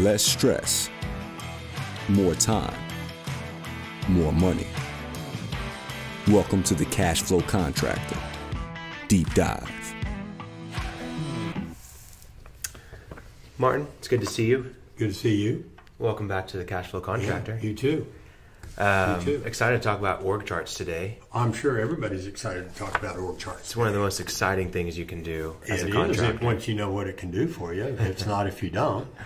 less stress, more time, more money. Welcome to the Cash Flow Contractor Deep Dive. Martin, it's good to see you. Good to see you. Welcome back to the Cash Flow Contractor. Yeah, you too. um, you too. Excited to talk about org charts today. I'm sure everybody's excited to talk about org charts. It's one of the most exciting things you can do as It a contractor. if- once you know what it can do for you. It's not if you don't.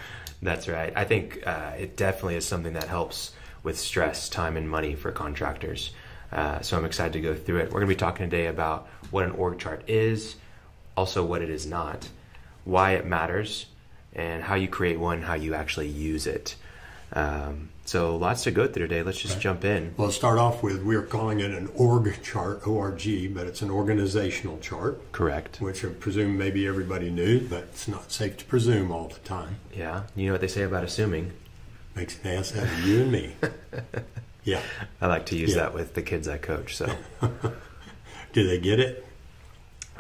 That's right. I think uh, it definitely is something that helps with stress, time, and money for contractors. Uh, so I'm excited to go through it. We're going to be talking today about what an org chart is, also what it is not, why it matters, and how you create one, how you actually use it. Um, so lots to go through today. Let's just jump in. Well, let's start off with we're calling it an org chart, O-R-G, but it's an organizational chart, Correct. which I presume maybe everybody knew, but it's not safe to presume all the time. Yeah. You know what they say about assuming. Makes an ass out of you and me. Yeah. I like to use Yeah. that with the kids I coach. So Do they get it?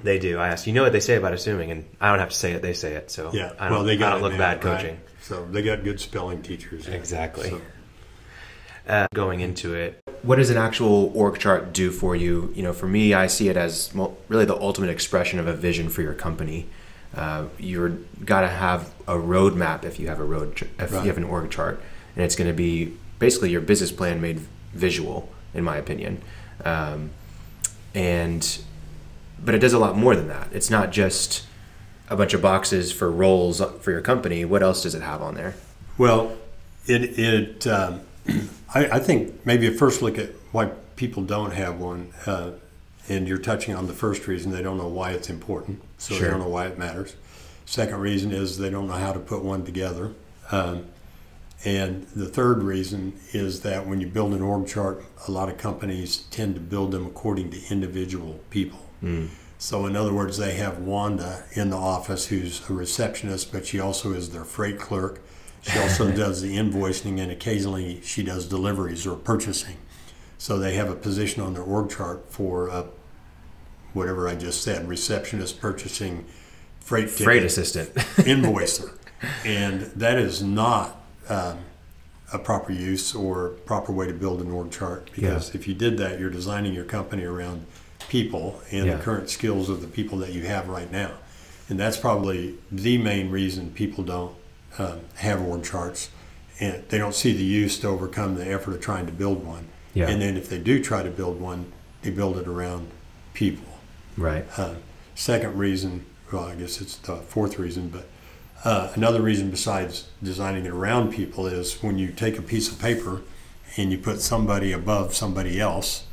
they do. I ask, you know what they say about assuming, and I don't have to say it; they say it. So Yeah. I don't, well, they got I don't look now, bad right? coaching. So they got good spelling teachers. Exactly. So- Uh, going into it, what does an actual org chart do for you? You know, for me, I see it as well, really the ultimate expression of a vision for your company. Uh, you're got to have a roadmap if you have a road ch- if Right. you have an org chart, and it's going to be basically your business plan made visual, in my opinion. Um, and but it does a lot more than that. It's not just a bunch of boxes for roles for your company. What else does it have on there? Well, it it um, I, I think maybe a first look at why people don't have one, uh, and you're touching on the first reason they don't know why it's important, so Sure. they don't know why it matters. Second reason is they don't know how to put one together, um, and the third reason is that when you build an org chart, a lot of companies tend to build them according to individual people. So, in other words, they have Wanda in the office who's a receptionist, but she also is their freight clerk. She also does the invoicing, and occasionally she does deliveries or purchasing. So, they have a position on their org chart for uh, whatever I just said receptionist, purchasing, freight ticket, Freight assistant. invoicer. And that is not um, a proper use or proper way to build an org chart because if you did that, you're designing your company around people and Yeah. the current skills of the people that you have right now. And that's probably the main reason people don't um, have org charts. And they don't see the use to overcome the effort of trying to build one. Yeah. And then if they do try to build one, they build it around people. right. Uh, second reason, well, I guess it's the fourth reason, but uh, another reason besides designing it around people is when you take a piece of paper and you put somebody above somebody else.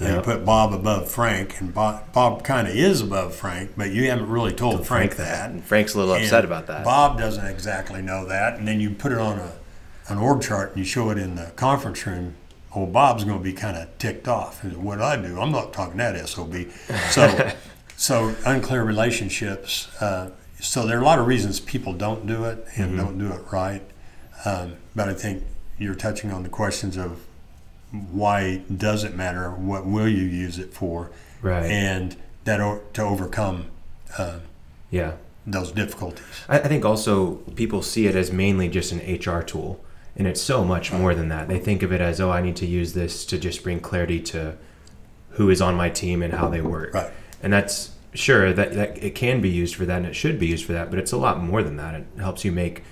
Yeah. You put Bob above Frank, and Bob, Bob kind of is above Frank, but you haven't really told Frank, that. And Frank's a little And upset about that. Bob doesn't exactly know that, and then you put it on a an org chart and you show it in the conference room. Oh, Bob's going to be kind of ticked off. What do I do? I'm not talking that sob. So, so unclear relationships. Uh, so there are a lot of reasons people don't do it and don't do it right. Um, but I think you're touching on the questions of why does it matter? What will you use it for? Right. And that o- to overcome uh, yeah. those difficulties. I, I think also people see it as mainly just an HR tool, and it's so much more than that. They think of it as, oh, I need to use this to just bring clarity to who is on my team and how they work. Right. And that's sure that, that it can be used for that and it should be used for that, but it's a lot more than that. It helps you make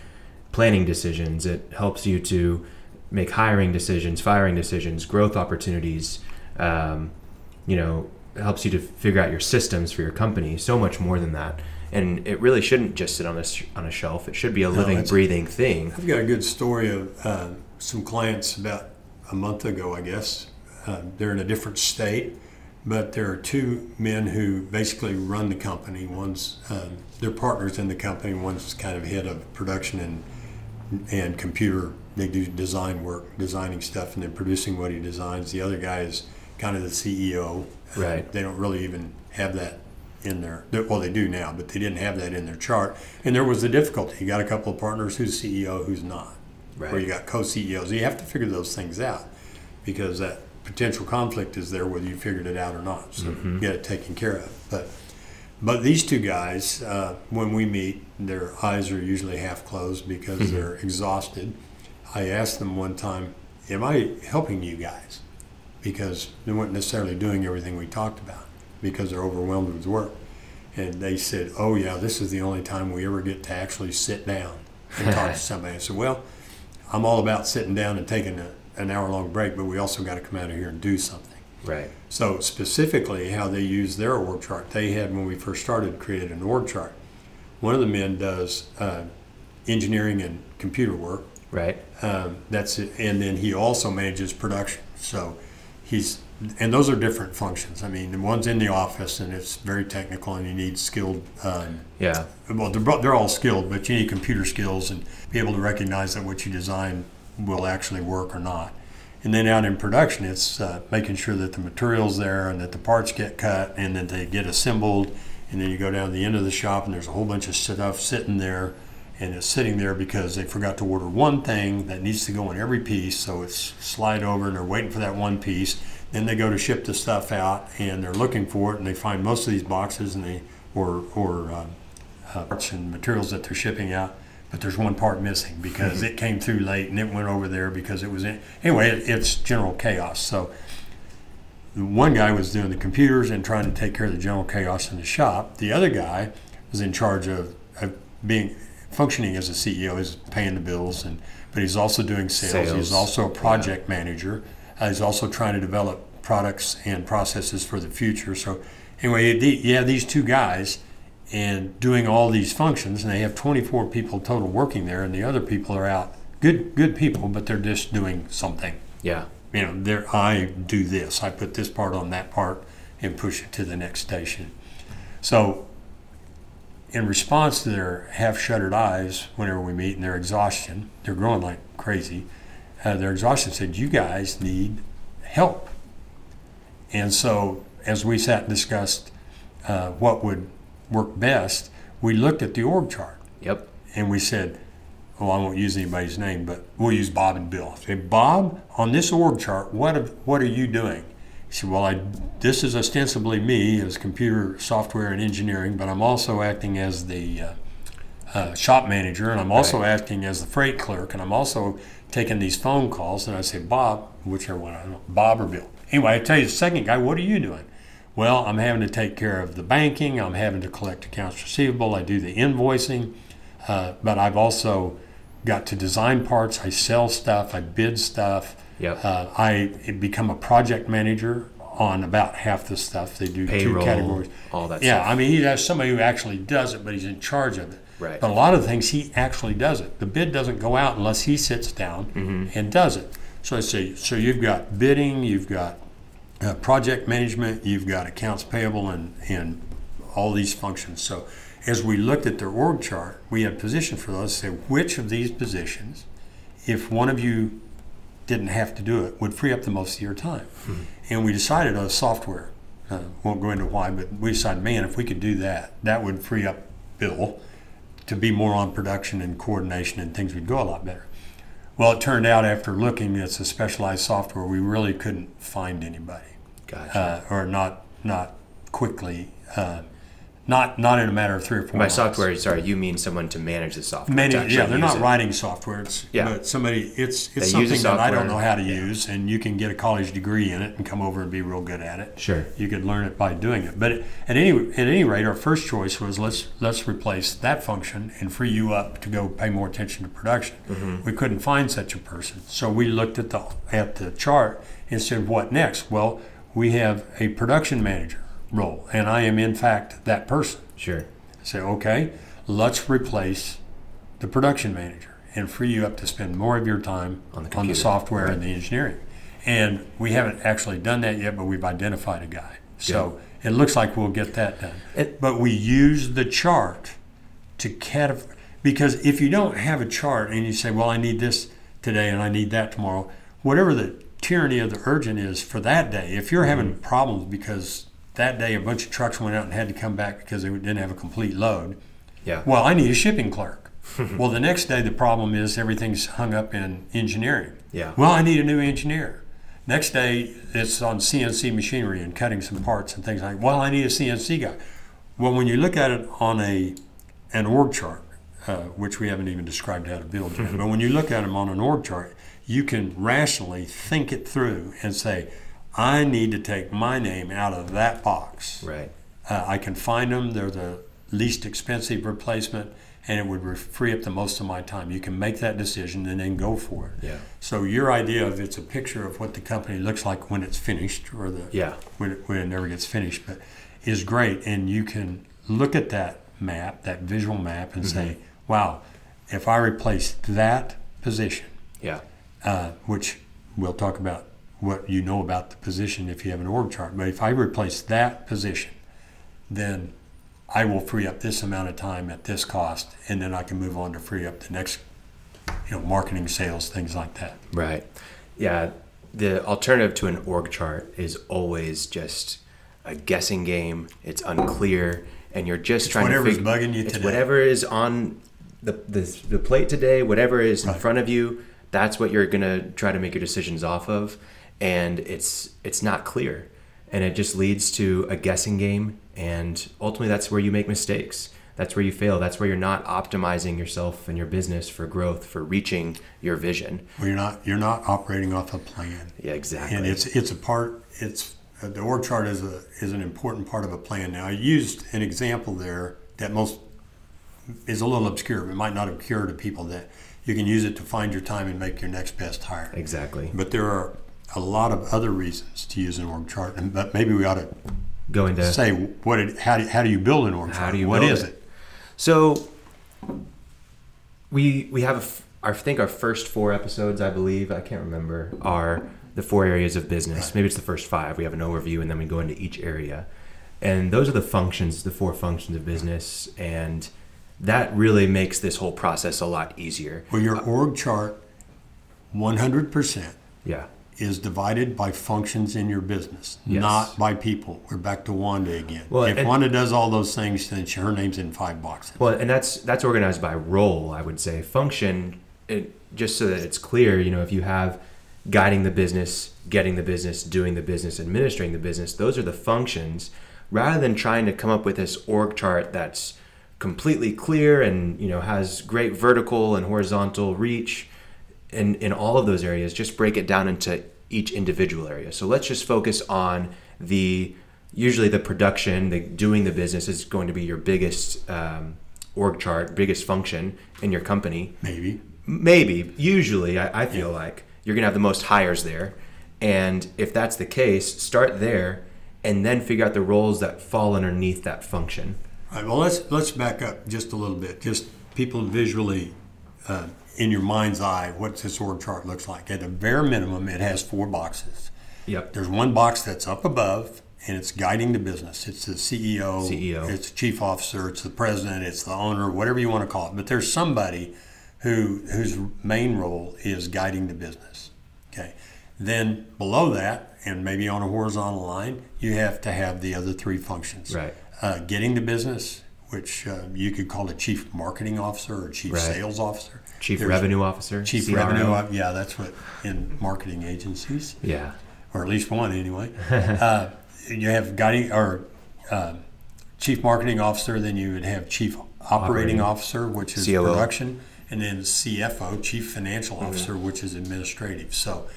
planning decisions. It helps you to make hiring decisions, firing decisions, growth opportunities. Um, you know, helps you to figure out your systems for your company. So much more than that. And it really shouldn't just sit on a on a shelf. It should be a living, it's- breathing thing. I've got a good story of uh, some clients about a month ago, I guess. Uh, they're in a different state, but there are two men who basically run the company. One's um, they're partners in the company. One's kind of head of production and and computer. They do design work, designing stuff, and then producing what he designs. The other guy is kind of the CEO. Right. they don't really even have that in their well they do now but they didn't have that in their chart and there was a difficulty you got a couple of partners who's ceo who's not Right. or you got co-ceos you have to figure those things out because that potential conflict is there whether you figured it out or not so you get it taken care of but But these two guys, uh, when we meet, their eyes are usually half closed because they're exhausted. I asked them one time, Am I helping you guys? Because they weren't necessarily doing everything we talked about because they're overwhelmed with work. And they said, Oh, yeah, this is the only time we ever get to actually sit down and talk to somebody. I said, Well, I'm all about sitting down and taking a, an hour long break, but we also got to come out of here and do something. Right. So specifically, how they use their org chart, they had when we first started created an org chart. One of the men does uh, engineering and computer work. Right. Um, that's it, and then he also manages production. So he's and those are different functions. I mean, the one's in the office and it's very technical, and you need skilled. Um, Yeah. well, they're, they're all skilled, but you need computer skills and be able to recognize that what you design will actually work or not. And then out in production, it's uh, making sure that the material's there and that the parts get cut and that they get assembled. And then you go down to the end of the shop and there's a whole bunch of stuff sitting there. And it's sitting there because they forgot to order one thing that needs to go in every piece. So it's slide over and they're waiting for that one piece. Then they go to ship the stuff out and they're looking for it and they find most of these boxes and they or or um, uh, parts and materials that they're shipping out, but there's one part missing because it came through late and it went over there because it was in. Anyway, it, it's general chaos. So the one guy was doing the computers and trying to take care of the general chaos in the shop. The other guy was in charge of, of being functioning as a CEO, is paying the bills, and but he's also doing sales. Sales, He's also a project manager. Uh, he's also trying to develop products and processes for the future. So anyway, the, you these two guys and doing all these functions, and they have 24 people total working there, and the other people are out. Good, good people, but they're just doing something. Yeah. You know, they're, I do this. I put this part on that part and push it to the next station. So, in response to their half-shuttered eyes, whenever we meet, and their exhaustion, they're growing like crazy. Uh, their exhaustion said, "You guys need help." And so, as we sat and discussed uh, what would work best, we looked at the org chart Yep. and we said, "Oh, I won't use anybody's name, but we'll use Bob and Bill." Say, "Bob, on this org chart, what have, what are you doing?" He said, "Well, I this is ostensibly me as computer software and engineering, but I'm also acting as the uh, uh, shop manager, and I'm also acting as the freight clerk, and I'm also taking these phone calls." And I say, "Bob, whichever one, I don't know, Bob or Bill." Anyway, I tell you, the second guy, what are you doing? Well, I'm having to take care of the banking. I'm having to collect accounts receivable. I do the invoicing, uh, but I've also got to design parts. I sell stuff. I bid stuff. Yep. Uh, I become a project manager on about half the stuff. They do two Payroll, categories. all that Yeah, stuff. I mean, he has somebody who actually does it, but he's in charge of it. Right. But a lot of the things he actually does it. The bid doesn't go out unless he sits down Mm-hmm. and does it. So I say, so you've got bidding, you've got uh, project management, you've got accounts payable, and and all these functions. So as we looked at their org chart, we had position for those. Say which of these positions, if one of you didn't have to do it, would free up the most of your time. And we decided on a software. Uh, won't go into why, but we decided, man, if we could do that, that would free up Bill to be more on production and coordination, and things would go a lot better. Well, it turned out after looking at the specialized software, we really couldn't find anybody, Gotcha. uh, or not not quickly, uh, not not in a matter of three or four. By months. software, sorry, you mean someone to manage the software. Many, yeah, they're not it. writing software. It's, Yeah. but somebody, it's it's use the something that I don't know how to yeah. use, and you can get a college degree in it and come over and be real good at it. Sure. You could learn it by doing it. But at any at any rate, our first choice was let's let's replace that function and free you up to go pay more attention to production. Mm-hmm. We couldn't find such a person, so we looked at the at the chart and said, what next? Well, we have a production manager role, and I am in fact that person Sure. say, okay, let's replace the production manager and free you up to spend more of your time On the the, software right. and the engineering. And we haven't actually done that yet, but we've identified a guy. So it looks like we'll get that done. It- but we use the chart to categorize, because if you don't have a chart and you say, well, I need this today and I need that tomorrow, whatever the tyranny of the urgent is for that day, if you're having Mm-hmm. problems because that day a bunch of trucks went out and had to come back because they didn't have a complete load, Yeah. well, I need a shipping clerk. well, the next day the problem is everything's hung up in engineering. Yeah. Well, I need a new engineer. Next day it's on CNC machinery and cutting some parts and things like. Well, I need a CNC guy. Well, when you look at it on a an org chart, uh, which we haven't even described how to build yet, but when you look at them on an org chart, you can rationally think it through and say, I need to take my name out of that box. Right. Uh, I can find them. They're the least expensive replacement, and it would re- free up the most of my time. You can make that decision and then go for it. Yeah. So your idea of it's a picture of what the company looks like when it's finished, or the Yeah. when it, when it never gets finished, but is great. And you can look at that map, that visual map, and say, "Wow, if I replace that position, Yeah. uh, which we'll talk about what you know about the position if you have an org chart. But if I replace that position, then I will free up this amount of time at this cost, and then I can move on to free up the next, you know, marketing, sales, things like that. Right. Yeah. The alternative to an org chart is always just a guessing game. It's unclear, and you're just trying to whatever's figure. bugging you it's today. whatever is on the, the the plate today. Whatever is in Right. front of you. That's what you're gonna try to make your decisions off of, and it's it's not clear, and it just leads to a guessing game, and ultimately that's where you make mistakes. That's where you fail. That's where you're not optimizing yourself and your business for growth, for reaching your vision. Well, you're not you're not operating off a plan, Yeah, exactly. and it's it's a part. It's uh, the org chart is a is an important part of a plan. Now, I used an example there that most is a little obscure. It might not occur to people that you can use it to find your time and make your next best hire. exactly. But there are a lot of other reasons to use an org chart, and but maybe we ought to go into say what it, how do how do you build an org chart? How do you What is it? it? so we we have a I think our first four episodes, I believe, I can't remember, are the four areas of business. Maybe it's the first five. We have an overview, and then we go into each area, and those are the functions, the four functions of business, and that really makes this whole process a lot easier. Well, your org chart, one hundred percent, Yeah. Is divided by functions in your business, Yes. not by people. We're back to Wanda again. Well, if and- Wanda does all those things, then she, her name's in five boxes. Well, and that's that's organized by role, I would say. Function, it, just so that it's clear, you know, if you have guiding the business, getting the business, doing the business, administering the business, those are the functions. Rather than trying to come up with this org chart that's completely clear and you know has great vertical and horizontal reach in in all of those areas, just break it down into each individual area. So let's just focus on the usually the production, the doing the business is going to be your biggest um, org chart, biggest function in your company. Maybe. Maybe, usually, I, I feel like you're gonna have the most hires there, and if that's the case, start there, and then figure out the roles that fall underneath that function. All right, well, let's let's back up just a little bit. Just people visually, uh, in your mind's eye, what this org chart looks like. At the bare minimum, it has four boxes. Yep. There's one box that's up above, and it's guiding the business. It's the CEO, CEO. it's the chief officer, it's the president, it's the owner, whatever you want to call it. But there's somebody who whose main role is guiding the business. Okay. Then below that, and maybe on a horizontal line, you have to have the other three functions. Right. Uh, getting the business, which uh, you could call a chief marketing officer or chief Right. sales officer. Chief There's revenue officer, Chief CRO. revenue, yeah, that's what in marketing agencies Yeah. or at least one anyway. uh, you have guiding or uh, chief marketing officer, then you would have chief operating, Operating. officer, which is COO. production, and then CFO, chief financial officer, which is administrative. So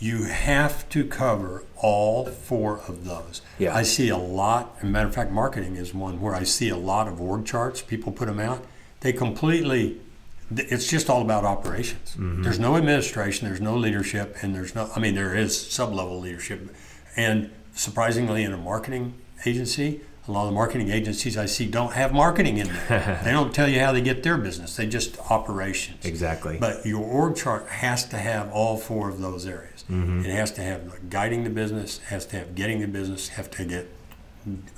you have to cover all four of those. Yeah. I see a lot. As a matter of fact, marketing is one where I see a lot of org charts. People put them out. They completely. It's just all about operations. There's no administration. There's no leadership, and there's no. I mean, there is sub-level leadership, and surprisingly, in a marketing agency, a lot of the marketing agencies I see don't have marketing in there. they don't tell you how they get their business. They just operations. Exactly. But your org chart has to have all four of those areas. Mm-hmm. It has to have like, guiding the business, has to have getting the business, have to get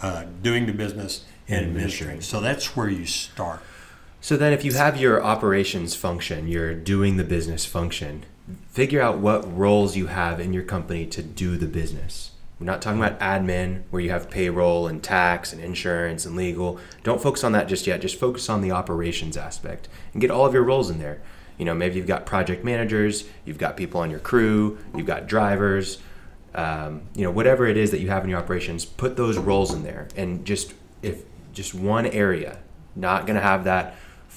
uh, doing the business, and And administering. administering. So that's where you start. So then, if you have your operations function, your doing the business function, figure out what roles you have in your company to do the business. We're not talking about admin, where you have payroll and tax and insurance and legal. Don't focus on that just yet. Just focus on the operations aspect and get all of your roles in there. You know, maybe you've got project managers, you've got people on your crew, you've got drivers, um, you know, whatever it is that you have in your operations, put those roles in there and just if just one area. Not going to have that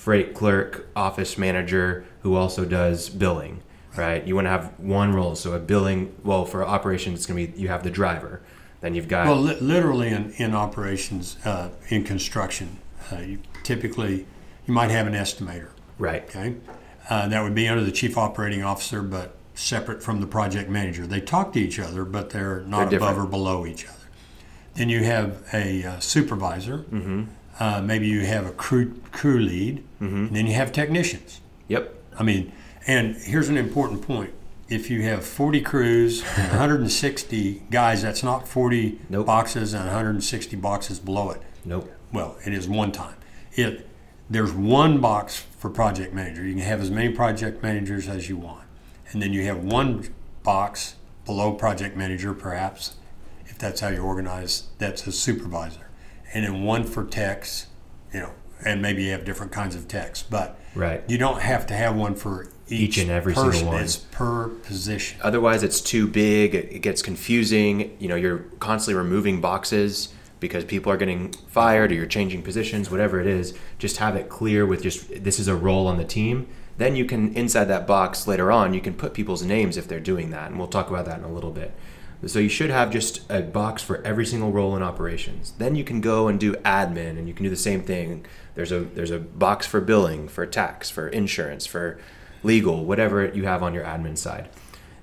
freight clerk, office manager who also does billing, right? You want to have one role. So a billing, well, for operations, it's going to be you have the driver. Then you've got Well, li- literally in, in operations, uh, in construction, uh, you typically, you might have an estimator, right, okay? Uh, that would be under the chief operating officer, but separate from the project manager. They talk to each other, but they're not They're above or below each other. Then you have a uh, supervisor. Mm-hmm. Uh, maybe you have a crew crew lead, Mm-hmm. and then you have technicians. yep, I mean, and here's an important point. If you have 40 crews and 160 guys, that's not 40 Nope. boxes and 160 boxes below it. nope, Well, it is one time. It there's one box for project manager. You can have as many project managers as you want, and then you have one box below project manager, perhaps, if that's how you organize. That's a supervisor, and then one for techs. You know, and maybe you have different kinds of techs, but right. you don't have to have one for each, Each and every single person. one. It's per position. Otherwise, it's too big. It, it gets confusing. You know, you're constantly removing boxes because people are getting fired or you're changing positions, whatever it is. Just have it clear with just this is a role on the team. Then you can inside that box later on, you can put people's names if they're doing that, and we'll talk about that in a little bit. So you should have just a box for every single role in operations. Then you can go and do admin, and you can do the same thing. There's a there's a box for billing, for tax, for insurance, for legal, whatever you have on your admin side.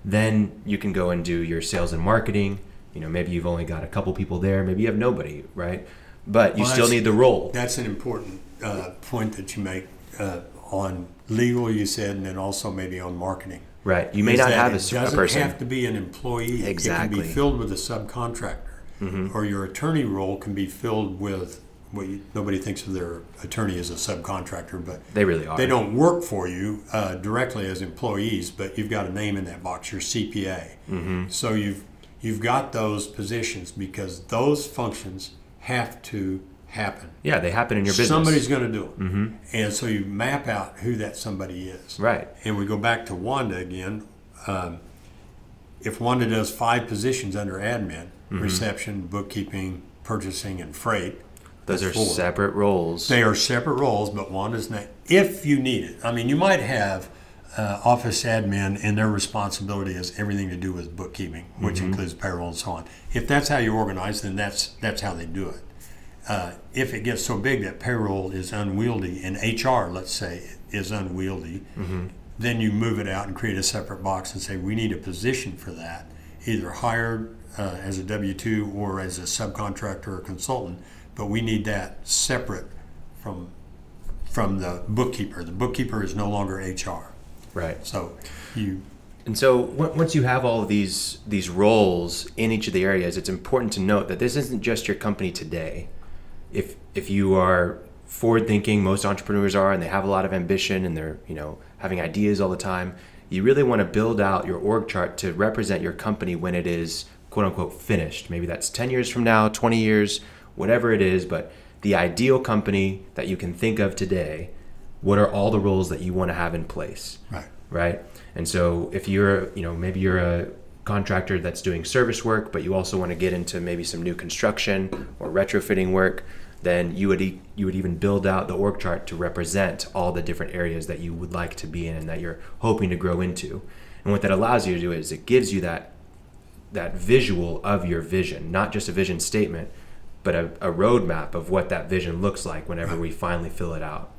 Then you can go and do your sales and marketing. You know, maybe you've only got a couple people there, maybe you have nobody, right? But you Well, still need the role. That's an important uh, point that you make uh, on legal. You said, and then also maybe on marketing. Right. You may not have a, it doesn't person. have to be an employee. Exactly. It can be filled with a subcontractor, Mm-hmm. or your attorney role can be filled with. Well, you, nobody thinks of their attorney as a subcontractor, but They really are. they don't work for you uh, directly as employees, but you've got a name in that box, your CPA. Mm-hmm. So you've you've got those positions because those functions have to happen. Yeah, they happen in your business. Somebody's going to do it, mm-hmm. and so you map out who that somebody is. Right. And we go back to Wanda again. Um, if Wanda does five positions under admin, Mm-hmm. reception, bookkeeping, purchasing, and freight, Those are four. separate roles. They are separate roles, but Wanda's name, if you need it. I mean, you might have uh, office admin, and their responsibility is everything to do with bookkeeping, which includes payroll and so on. If that's how you organize, then that's that's how they do it. Uh, if it gets so big that payroll is unwieldy and HR, let's say, is unwieldy, then you move it out and create a separate box and say we need a position for that, either hired uh, as a W two or as a subcontractor or consultant, but we need that separate from from the bookkeeper. The bookkeeper is no longer HR. right. So you And so once you have all of these these roles in each of the areas, it's important to note that this isn't just your company today. If if you are forward thinking, most entrepreneurs are, and they have a lot of ambition and they're you know having ideas all the time. You really want to build out your org chart to represent your company when it is quote unquote finished. Maybe that's ten years from now, twenty years, whatever it is. But the ideal company that you can think of today, what are all the roles that you want to have in place? right. right? And so if you're, you know, maybe you're a contractor that's doing service work, but you also want to get into maybe some new construction or retrofitting work, then you would e- you would even build out the org chart to represent all the different areas that you would like to be in and that you're hoping to grow into. And what that allows you to do is it gives you that that visual of your vision, not just a vision statement, but a, a roadmap of what that vision looks like whenever we finally fill it out.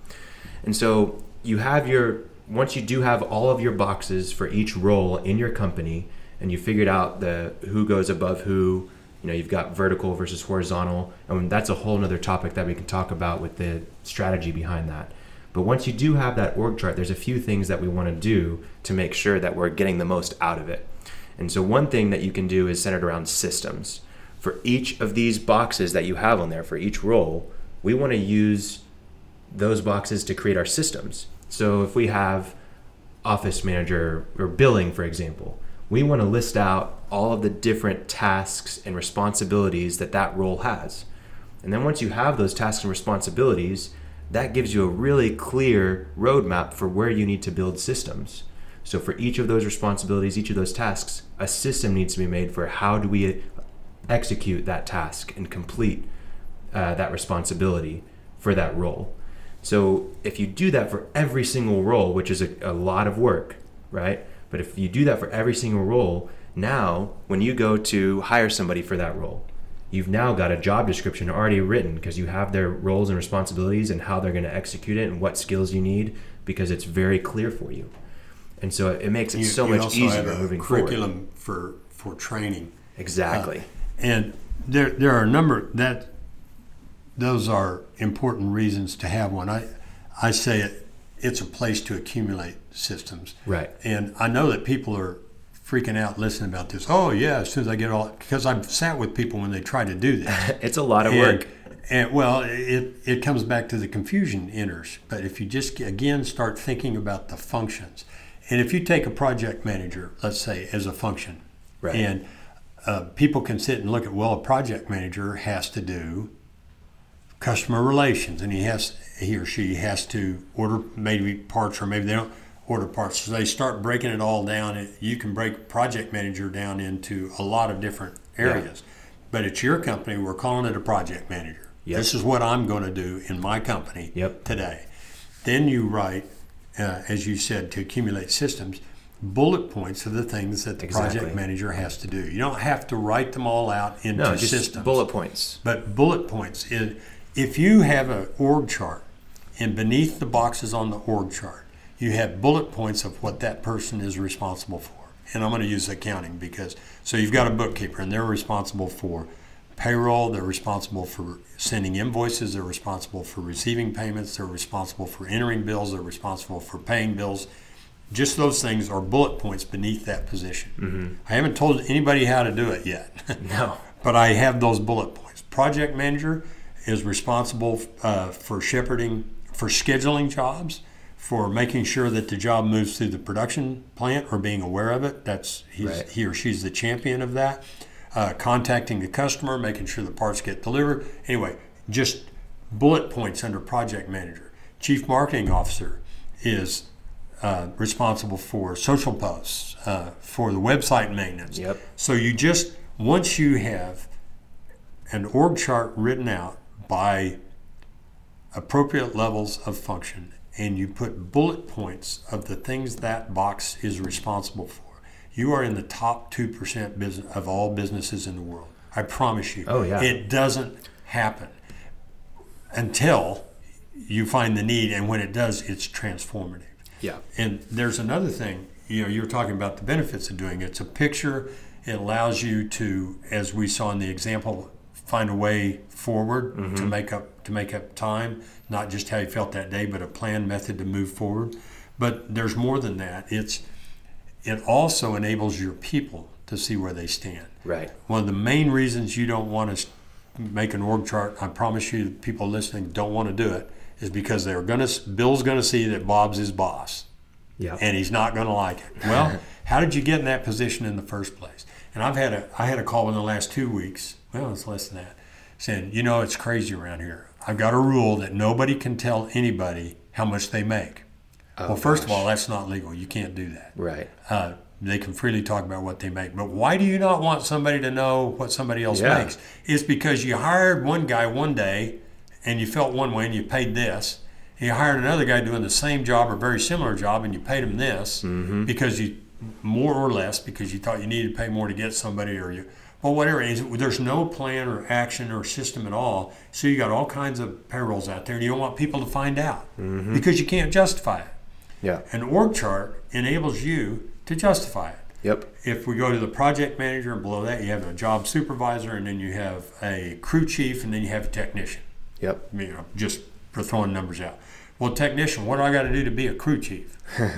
And so you have your once you do have all of your boxes for each role in your company and you figured out the who goes above who, you know, you've got vertical versus horizontal, and that's a whole nother topic that we can talk about with the strategy behind that. But once you do have that org chart, there's a few things that we want to do to make sure that we're getting the most out of it. And so one thing that you can do is centered around systems. For each of these boxes that you have on there, for each role, we want to use those boxes to create our systems. So if we have office manager or billing, for example, we want to list out all of the different tasks and responsibilities that that role has. And then once you have those tasks and responsibilities, that gives you a really clear roadmap for where you need to build systems. So for each of those responsibilities, each of those tasks, a system needs to be made for how do we execute that task and complete uh, that responsibility for that role. So if you do that for every single role, which is a, a lot of work, right? But if you do that for every single role, now when you go to hire somebody for that role, you've now got a job description already written because you have their roles and responsibilities and how they're going to execute it and what skills you need because it's very clear for you. And so it makes it You- so you much easier moving forward. curriculum for for training. Exactly. Uh, and there, there are a number that those are important reasons to have one. I, I say it, it's a place to accumulate systems. Right. And I know that people are freaking out listening about this. Oh yeah, as soon as I get all, because I've sat with people when they try to do this. it's a lot of and, work. And well, it, it comes back to the confusion enters. But if you just again start thinking about the functions, and if you take a project manager, let's say as a function, Right. and uh, people can sit and look at well, a project manager has to do customer relations, and he has he or she has to order maybe parts, or maybe they don't order parts. So they start breaking it all down. You can break project manager down into a lot of different areas. But it's your company. We're calling it a project manager. Yep. This is what I'm going to do in my company Yep. today. Then you write, uh, as you said, to accumulate systems, bullet points of the things that the Exactly. project manager has to do. You don't have to write them all out into No, just systems. bullet points. But bullet points is if you have an org chart and beneath the boxes on the org chart, you have bullet points of what that person is responsible for. And I'm going to use accounting because so you've got a bookkeeper and they're responsible for payroll, they're responsible for sending invoices, they're responsible for receiving payments, they're responsible for entering bills, they're responsible for paying bills. Just those things are bullet points beneath that position. Mm-hmm. I haven't told anybody how to do it yet. No. but I have those bullet points. Project manager is responsible uh, for shepherding, for scheduling jobs, for making sure that the job moves through the production plant or being aware of it. That's he's, Right. he or she's the champion of that. Uh, contacting the customer, making sure the parts get delivered. Anyway, just bullet points under project manager. Chief marketing officer is uh, responsible for social posts, uh, for the website maintenance. Yep. So you just once you have an org chart written out by appropriate levels of function and you put bullet points of the things that box is responsible for, you are in the top 2% business of all businesses in the world. I promise you. Oh, yeah. It doesn't happen until you find the need and when it does it's transformative. Yeah. And there's another thing, you know, you were talking about the benefits of doing it. It's a picture. It allows you to, as we saw in the example, find a way forward to mm-hmm. make up to make up time, not just how you felt that day, but a plan method to move forward. But there's more than that. It's it also enables your people to see where they stand. Right. One of the main reasons you don't want to make an org chart, I promise you, people listening don't want to do it, is because they're going to. Bill's going to see that Bob's his boss, Yeah. and he's not going to like it. Well, how did you get in that position in the first place? And I've had a, I had a call in the last two weeks. Well, it's less than that, saying, you know, it's crazy around here. I've got a rule that nobody can tell anybody how much they make. Oh, well, first of all, that's not legal. You can't do that Right. uh, they can freely talk about what they make. But why do you not want somebody to know what somebody else Yeah. makes? It's because you hired one guy one day and you felt one way and you paid this. And you hired another guy doing the same job or very similar job and you paid him this because you, more or less, because you thought you needed to pay more to get somebody or you, well, whatever it is, there's no plan or action or system at all. So you got all kinds of payrolls out there and you don't want people to find out mm-hmm. because you can't justify it. Yeah. An org chart enables you to justify it. Yep. If we go to the project manager and below that, you have a job supervisor, and then you have a crew chief, and then you have a technician. Yep. You know, just for throwing numbers out. Well, technician, what do I got to do to be a crew chief?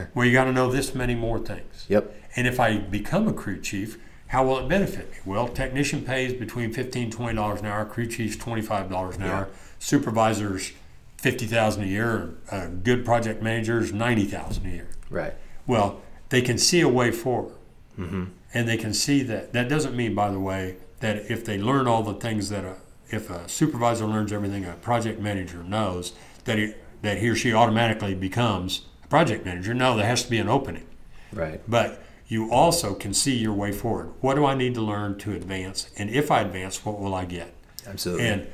well, you got to know this many more things. Yep. And if I become a crew chief, how will it benefit me? Well, technician pays between $15 $20 an hour, crew chief's $25 an hour, supervisors 50000 a year, uh, good project managers 90000 a year. Right. Well, they can see a way forward. Mm-hmm. And they can see that. That doesn't mean, by the way, that if they learn all the things that a, if a supervisor learns everything a project manager knows, that he, that he or she automatically becomes a project manager. No, there has to be an opening. Right. But you also can see your way forward. What do I need to learn to advance? And if I advance, what will I get? Absolutely. And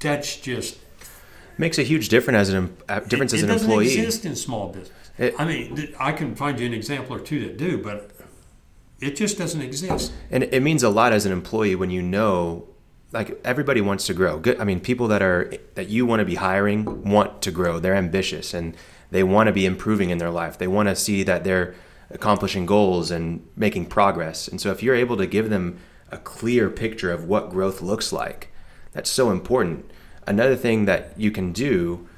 that's just makes a huge difference as an difference it, as an employee. it doesn't exist in small business. It- I mean, I can find you an example or two that do, but it just doesn't exist. And it means a lot as an employee when you know, like everybody wants to grow. Good. I mean, people that are that you want to be hiring want to grow. They're ambitious and they want to be improving in their life. They want to see that they're accomplishing goals and making progress. And so, if you're able to give them a clear picture of what growth looks like, that's so important. Another thing that you can do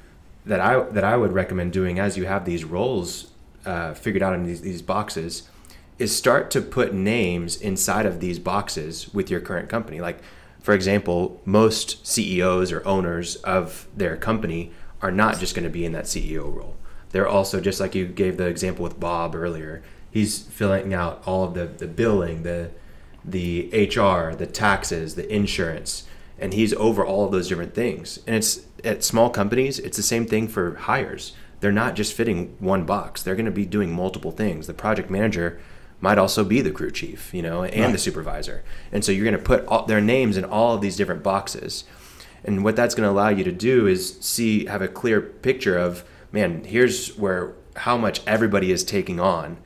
that I that I would recommend doing as you have these roles uh, figured out in these, these boxes is start to put names inside of these boxes with your current company. Like, for example, most CEOs or owners of their company are not just going to be in that CEO role. They're also just like you gave the example with Bob earlier. He's filling out all of the, the billing, the the HR, the taxes, the insurance, and he's over all of those different things. And it's at small companies, it's the same thing for hires. They're not just fitting one box. They're going to be doing multiple things. The project manager might also be the crew chief, you know, and the supervisor. And so you're going to put all, their names in all of these different boxes. And what that's going to allow you to do is see have a clear picture of, man, here's where how much everybody is taking on.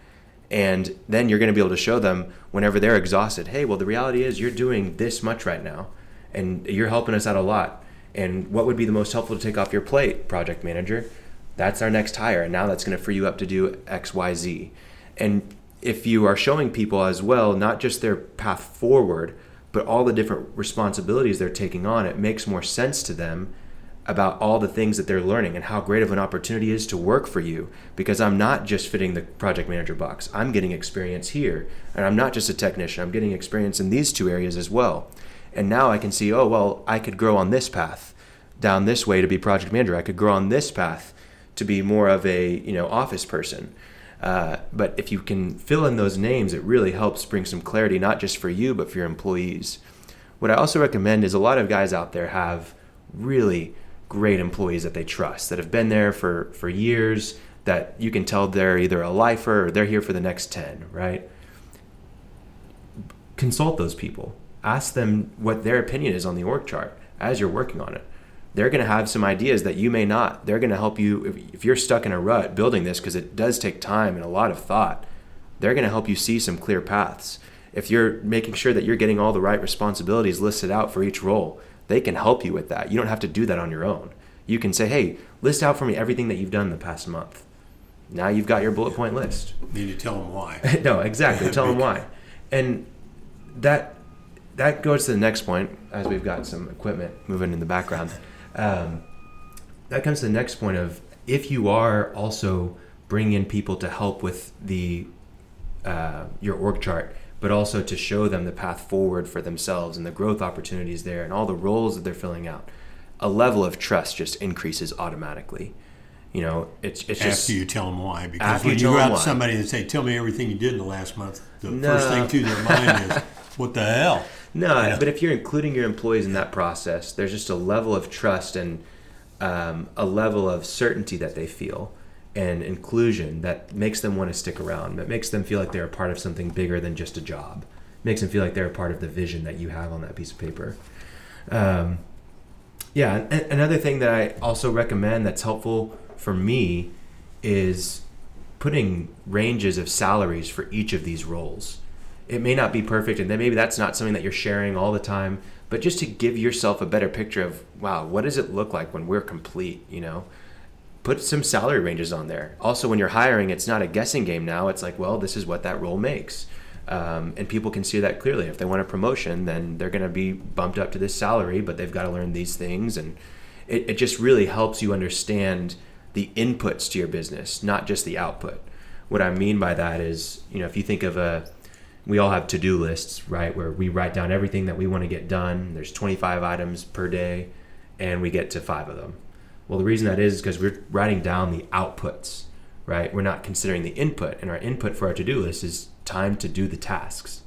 And then you're going to be able to show them whenever they're exhausted hey well the reality is you're doing this much right now and you're helping us out a lot. And what would be the most helpful to take off your plate project manager? That's our next hire and now that's going to free you up to do xyz and if you are showing people as well not just their path forward but all the different responsibilities they're taking on it makes more sense to them about all the things that they're learning and how great of an opportunity it is to work for you because I'm not just fitting the project manager box. I'm getting experience here. And I'm not just a technician, I'm getting experience in these two areas as well. And now I can see, oh, well, I could grow on this path down this way to be project manager. I could grow on this path to be more of a, you know, office person. Uh, but if you can fill in those names, it really helps bring some clarity, not just for you, but for your employees. What I also recommend is a lot of guys out there have really great employees that they trust that have been there for for years that you can tell they're either a lifer or they're here for the next 10 right? Consult those people. Ask them what their opinion is on the org chart as you're working on it. They're going to have some ideas that you may not. They're going to help you if, if you're stuck in a rut building this because it does take time and a lot of thought they're going to help you see some clear paths. If you're making sure that you're getting all the right responsibilities listed out for each role they can help you with that. You don't have to do that on your own. You can say, hey, list out for me everything that you've done the past month. Now you've got your bullet point list. Need to tell them why. no, exactly. Tell them why. And that that goes to the next point as we've got some equipment moving in the background. Um, that comes to the next point of if you are also bringing in people to help with the uh, your org chart, but also to show them the path forward for themselves and the growth opportunities there and all the roles that they're filling out, a level of trust just increases automatically. You know, it's it's just after you tell them why. Because you when you, tell go out to somebody and say, "Tell me everything you did in the last month," the No. first thing to their mind is, "What the hell?" No, Yeah. but if you're including your employees in that process, there's just a level of trust and um, a level of certainty that they feel and inclusion that makes them want to stick around. That makes them feel like they're a part of something bigger than just a job. Makes them feel like they're a part of the vision that you have on that piece of paper. Um, yeah, another thing that I also recommend that's helpful for me is putting ranges of salaries for each of these roles. It may not be perfect, and then maybe that's not something that you're sharing all the time, but just to give yourself a better picture of, wow, what does it look like when we're complete, you know? Put some salary ranges on there. Also, when you're hiring, it's not a guessing game now. It's like, well, this is what that role makes. Um, and people can see that clearly. If they want a promotion, then they're going to be bumped up to this salary, but they've got to learn these things. And it, it just really helps you understand the inputs to your business, not just the output. What I mean by that is, you know, if you think of a, we all have to-do lists, right? Where we write down everything that we want to get done. There's 25 items per day, and we get to five of them. Well, the reason that is is because we're writing down the outputs, right? We're not considering the input, and our input for our to-do list is time to do the tasks.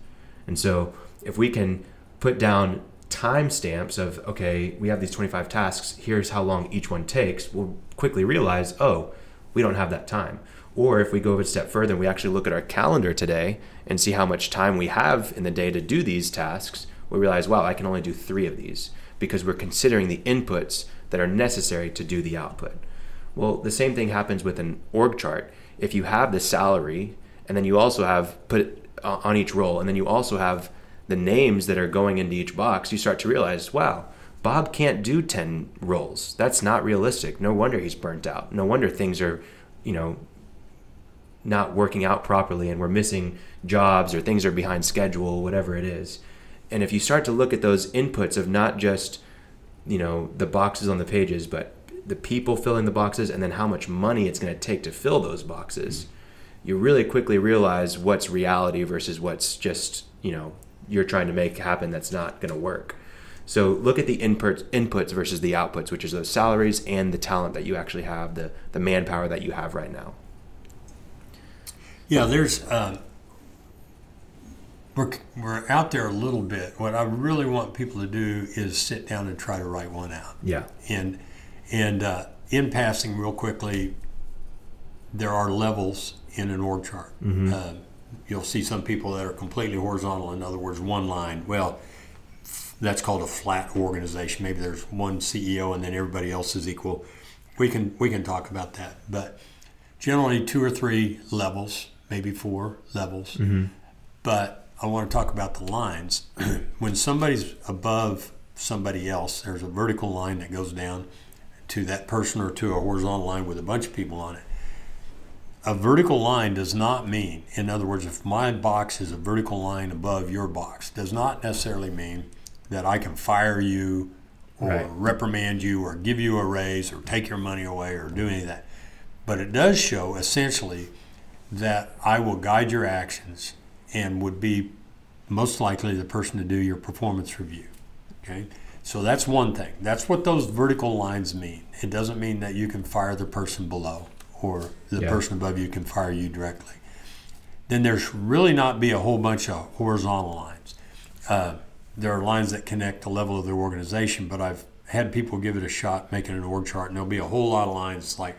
And so, if we can put down timestamps of okay, we have these 25 tasks. Here's how long each one takes. We'll quickly realize, oh, we don't have that time. Or if we go a step further and we actually look at our calendar today and see how much time we have in the day to do these tasks, we realize, wow, I can only do three of these because we're considering the inputs that are necessary to do the output. Well, the same thing happens with an org chart. If you have the salary and then you also have put uh, on each role and then you also have the names that are going into each box, you start to realize, wow, Bob can't do 10 roles. That's not realistic. No wonder he's burnt out. No wonder things are, you know, not working out properly and we're missing jobs or things are behind schedule, whatever it is. And if you start to look at those inputs of not just, you know, the boxes on the pages, but the people filling the boxes and then how much money it's going to take to fill those boxes, you really quickly realize what's reality versus what's just, you know, you're trying to make happen that's not going to work. So look at the inputs inputs versus the outputs, which is those salaries and the talent that you actually have, the the manpower that you have right now. Yeah, there's uh, we're we're out there a little bit. What I really want people to do is sit down and try to write one out. Yeah. And and uh, in passing, real quickly, there are levels in an org chart. Mm-hmm. Uh, you'll see some people that are completely horizontal. In other words, one line. Well, that's called a flat organization. Maybe there's one CEO and then everybody else is equal. We can we can talk about that, but generally two or three levels, maybe four levels. Mm-hmm. But I want to talk about the lines. when somebody's above somebody else, there's a vertical line that goes down to that person or to a horizontal line with a bunch of people on it. A vertical line does not mean, in other words, if my box is a vertical line above your box, does not necessarily mean that I can fire you or Right. reprimand you or give you a raise or take your money away or do any of that. But it does show essentially that I will guide your actions and would be most likely the person to do your performance review. Okay? So that's one thing. That's what those vertical lines mean. It doesn't mean that you can fire the person below or the Yeah. person above you can fire you directly. Then there's really not be a whole bunch of horizontal lines. Uh, there are lines that connect the level of their organization, but I've had people give it a shot making an org chart, and there'll be a whole lot of lines like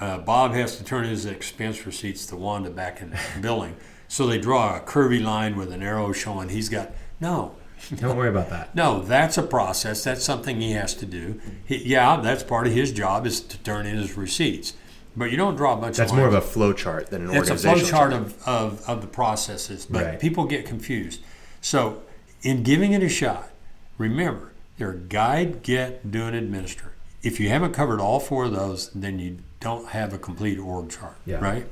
uh, Bob has to turn his expense receipts to Wanda back in billing. So they draw a curvy line with an arrow showing he's got no, Don't worry about that. no. That's a process. That's something he has to do. He, yeah, that's part of his job is to turn in his receipts. But you don't draw a bunch. That's of more of a flow chart than an organization chart It's a flow chart of, of, of the processes, but Right. people get confused. So, in giving it a shot, remember there are guide, get, do, and administer. If you haven't covered all four of those, then you don't have a complete org chart, Yeah. right?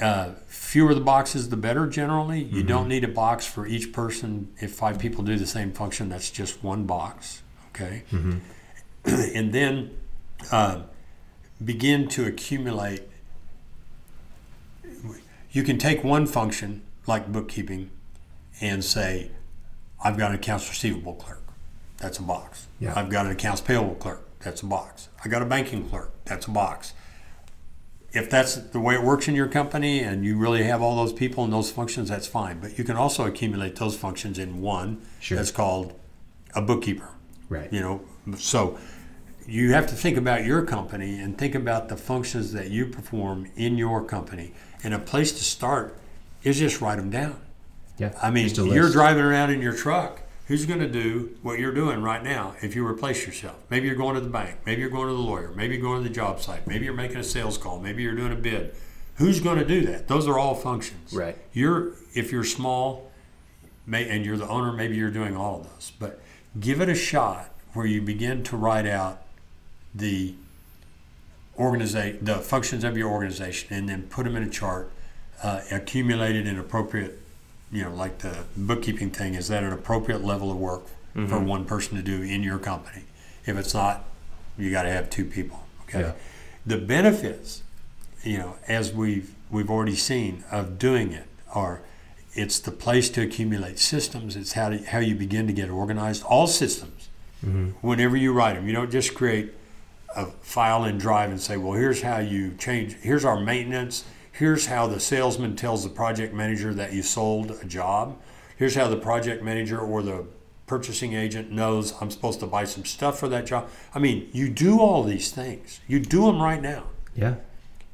Uh, fewer the boxes, the better. Generally, you Mm-hmm. don't need a box for each person. If five people do the same function, that's just one box. Okay, Mm-hmm. and then uh, begin to accumulate. You can take one function like bookkeeping and say, I've got an accounts receivable clerk. That's a box. Yeah. I've got an accounts payable clerk. That's a box. I got a banking clerk. That's a box. If that's the way it works in your company and you really have all those people and those functions, that's fine. But you can also accumulate those functions in one Sure. that's called a bookkeeper. Right. You know, so you have to think about your company and think about the functions that you perform in your company. And a place to start is just write them down. Yeah. I mean, you're driving around in your truck. Who's going to do what you're doing right now if you replace yourself? Maybe you're going to the bank. Maybe you're going to the lawyer. Maybe you're going to the job site. Maybe you're making a sales call. Maybe you're doing a bid. Who's going to do that? Those are all functions. Right. You're if you're small, may, and you're the owner, maybe you're doing all of those. But give it a shot where you begin to write out the organization, the functions of your organization, and then put them in a chart, uh, accumulated in appropriate, you know, like the bookkeeping thing. Is that an appropriate level of work for mm-hmm. one person to do in your company? If it's not, you got to have two people. Okay. Yeah. The benefits, you know, as we've we've already seen of doing it are it's the place to accumulate systems. It's how to, how you begin to get organized. All systems, mm-hmm. whenever you write them, you don't just create a file in Drive and say, well, here's how you change. Here's our maintenance. Here's how the salesman tells the project manager that you sold a job. Here's how the project manager or the purchasing agent knows I'm supposed to buy some stuff for that job. I mean, you do all these things. You do them right now. Yeah.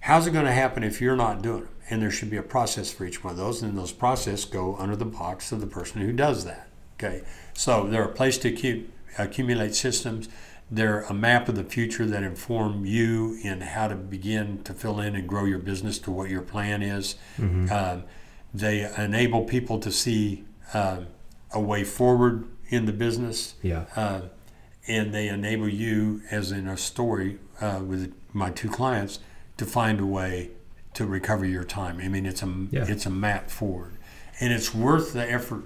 How's it going to happen if you're not doing them? And there should be a process for each one of those, and those processes go under the box of the person who does that. Okay, so they're a place to keep accumulate systems. They're a map of the future that inform you in how to begin to fill in and grow your business to what your plan is. Um, they enable people to see um, a way forward in the business Yeah. uh, and they enable you, as in a story uh, with my two clients, to find a way to recover your time. I mean, it's a Yeah. it's a map forward, and it's worth the effort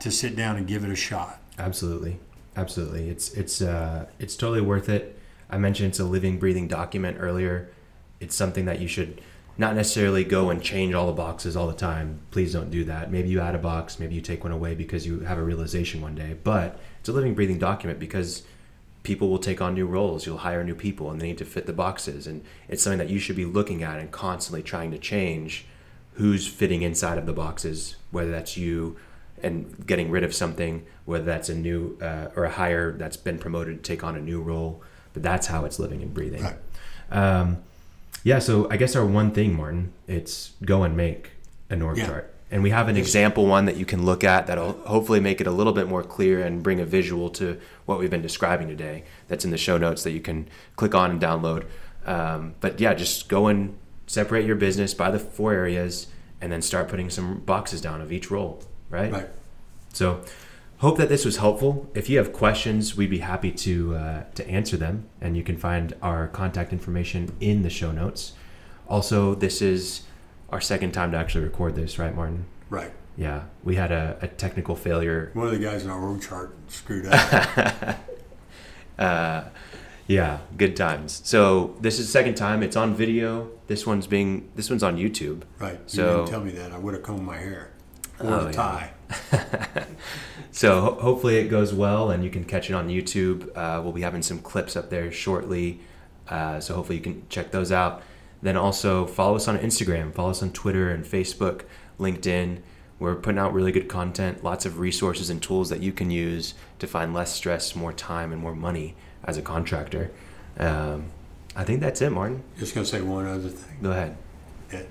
to sit down and give it a shot. Absolutely, absolutely. It's it's uh, it's totally worth it. I mentioned it's a living, breathing document earlier. It's something that you should not necessarily go and change all the boxes all the time. Please don't do that. Maybe you add a box, maybe you take one away because you have a realization one day. But it's a living, breathing document because people will take on new roles. You'll hire new people, and they need to fit the boxes. And it's something that you should be looking at and constantly trying to change who's fitting inside of the boxes, whether that's you and getting rid of something, whether that's a new uh, or a hire that's been promoted to take on a new role. But that's how it's living and breathing. Right. Um, yeah. So I guess our one thing, Martin, it's go and make an org Yeah. chart. And we have an example one that you can look at that'll hopefully make it a little bit more clear and bring a visual to what we've been describing today. That's in the show notes that you can click on and download. Um, but yeah, just go and separate your business by the four areas and then start putting some boxes down of each role, right? Right. So, hope that this was helpful. If you have questions, we'd be happy to uh, to answer them, and you can find our contact information in the show notes. Also, this is our second time to actually record this, right, Martin? Right. Yeah, we had a, a technical failure. One of the guys in our org chart screwed up. Uh, yeah, good times. So this is the second time. It's on video. This one's being this one's on YouTube. right. So You didn't tell me that. I would have combed my hair or Oh, a yeah. tie. So ho- hopefully it goes well, and you can catch it on YouTube. Uh, we'll be having some clips up there shortly, uh, so hopefully you can check those out. Then also follow us on Instagram, follow us on Twitter and Facebook, LinkedIn. We're putting out really good content, lots of resources and tools that you can use to find less stress, more time, and more money as a contractor. Um, I think that's it, Martin. Just going to say one other thing. Go ahead. That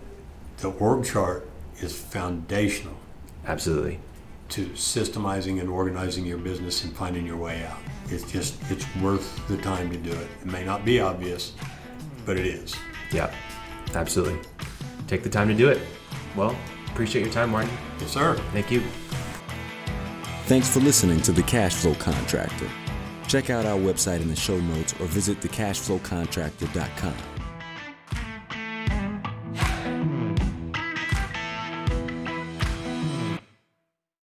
the org chart is foundational Absolutely. to systemizing and organizing your business and finding your way out. It's just, it's worth the time to do it. It may not be obvious, but it is. Yeah, absolutely. Take the time to do it. Well, appreciate your time, Martin. Yes, sir. Thank you. Thanks for listening to The Cash Flow Contractor. Check out our website in the show notes or visit thecashflowcontractor.com.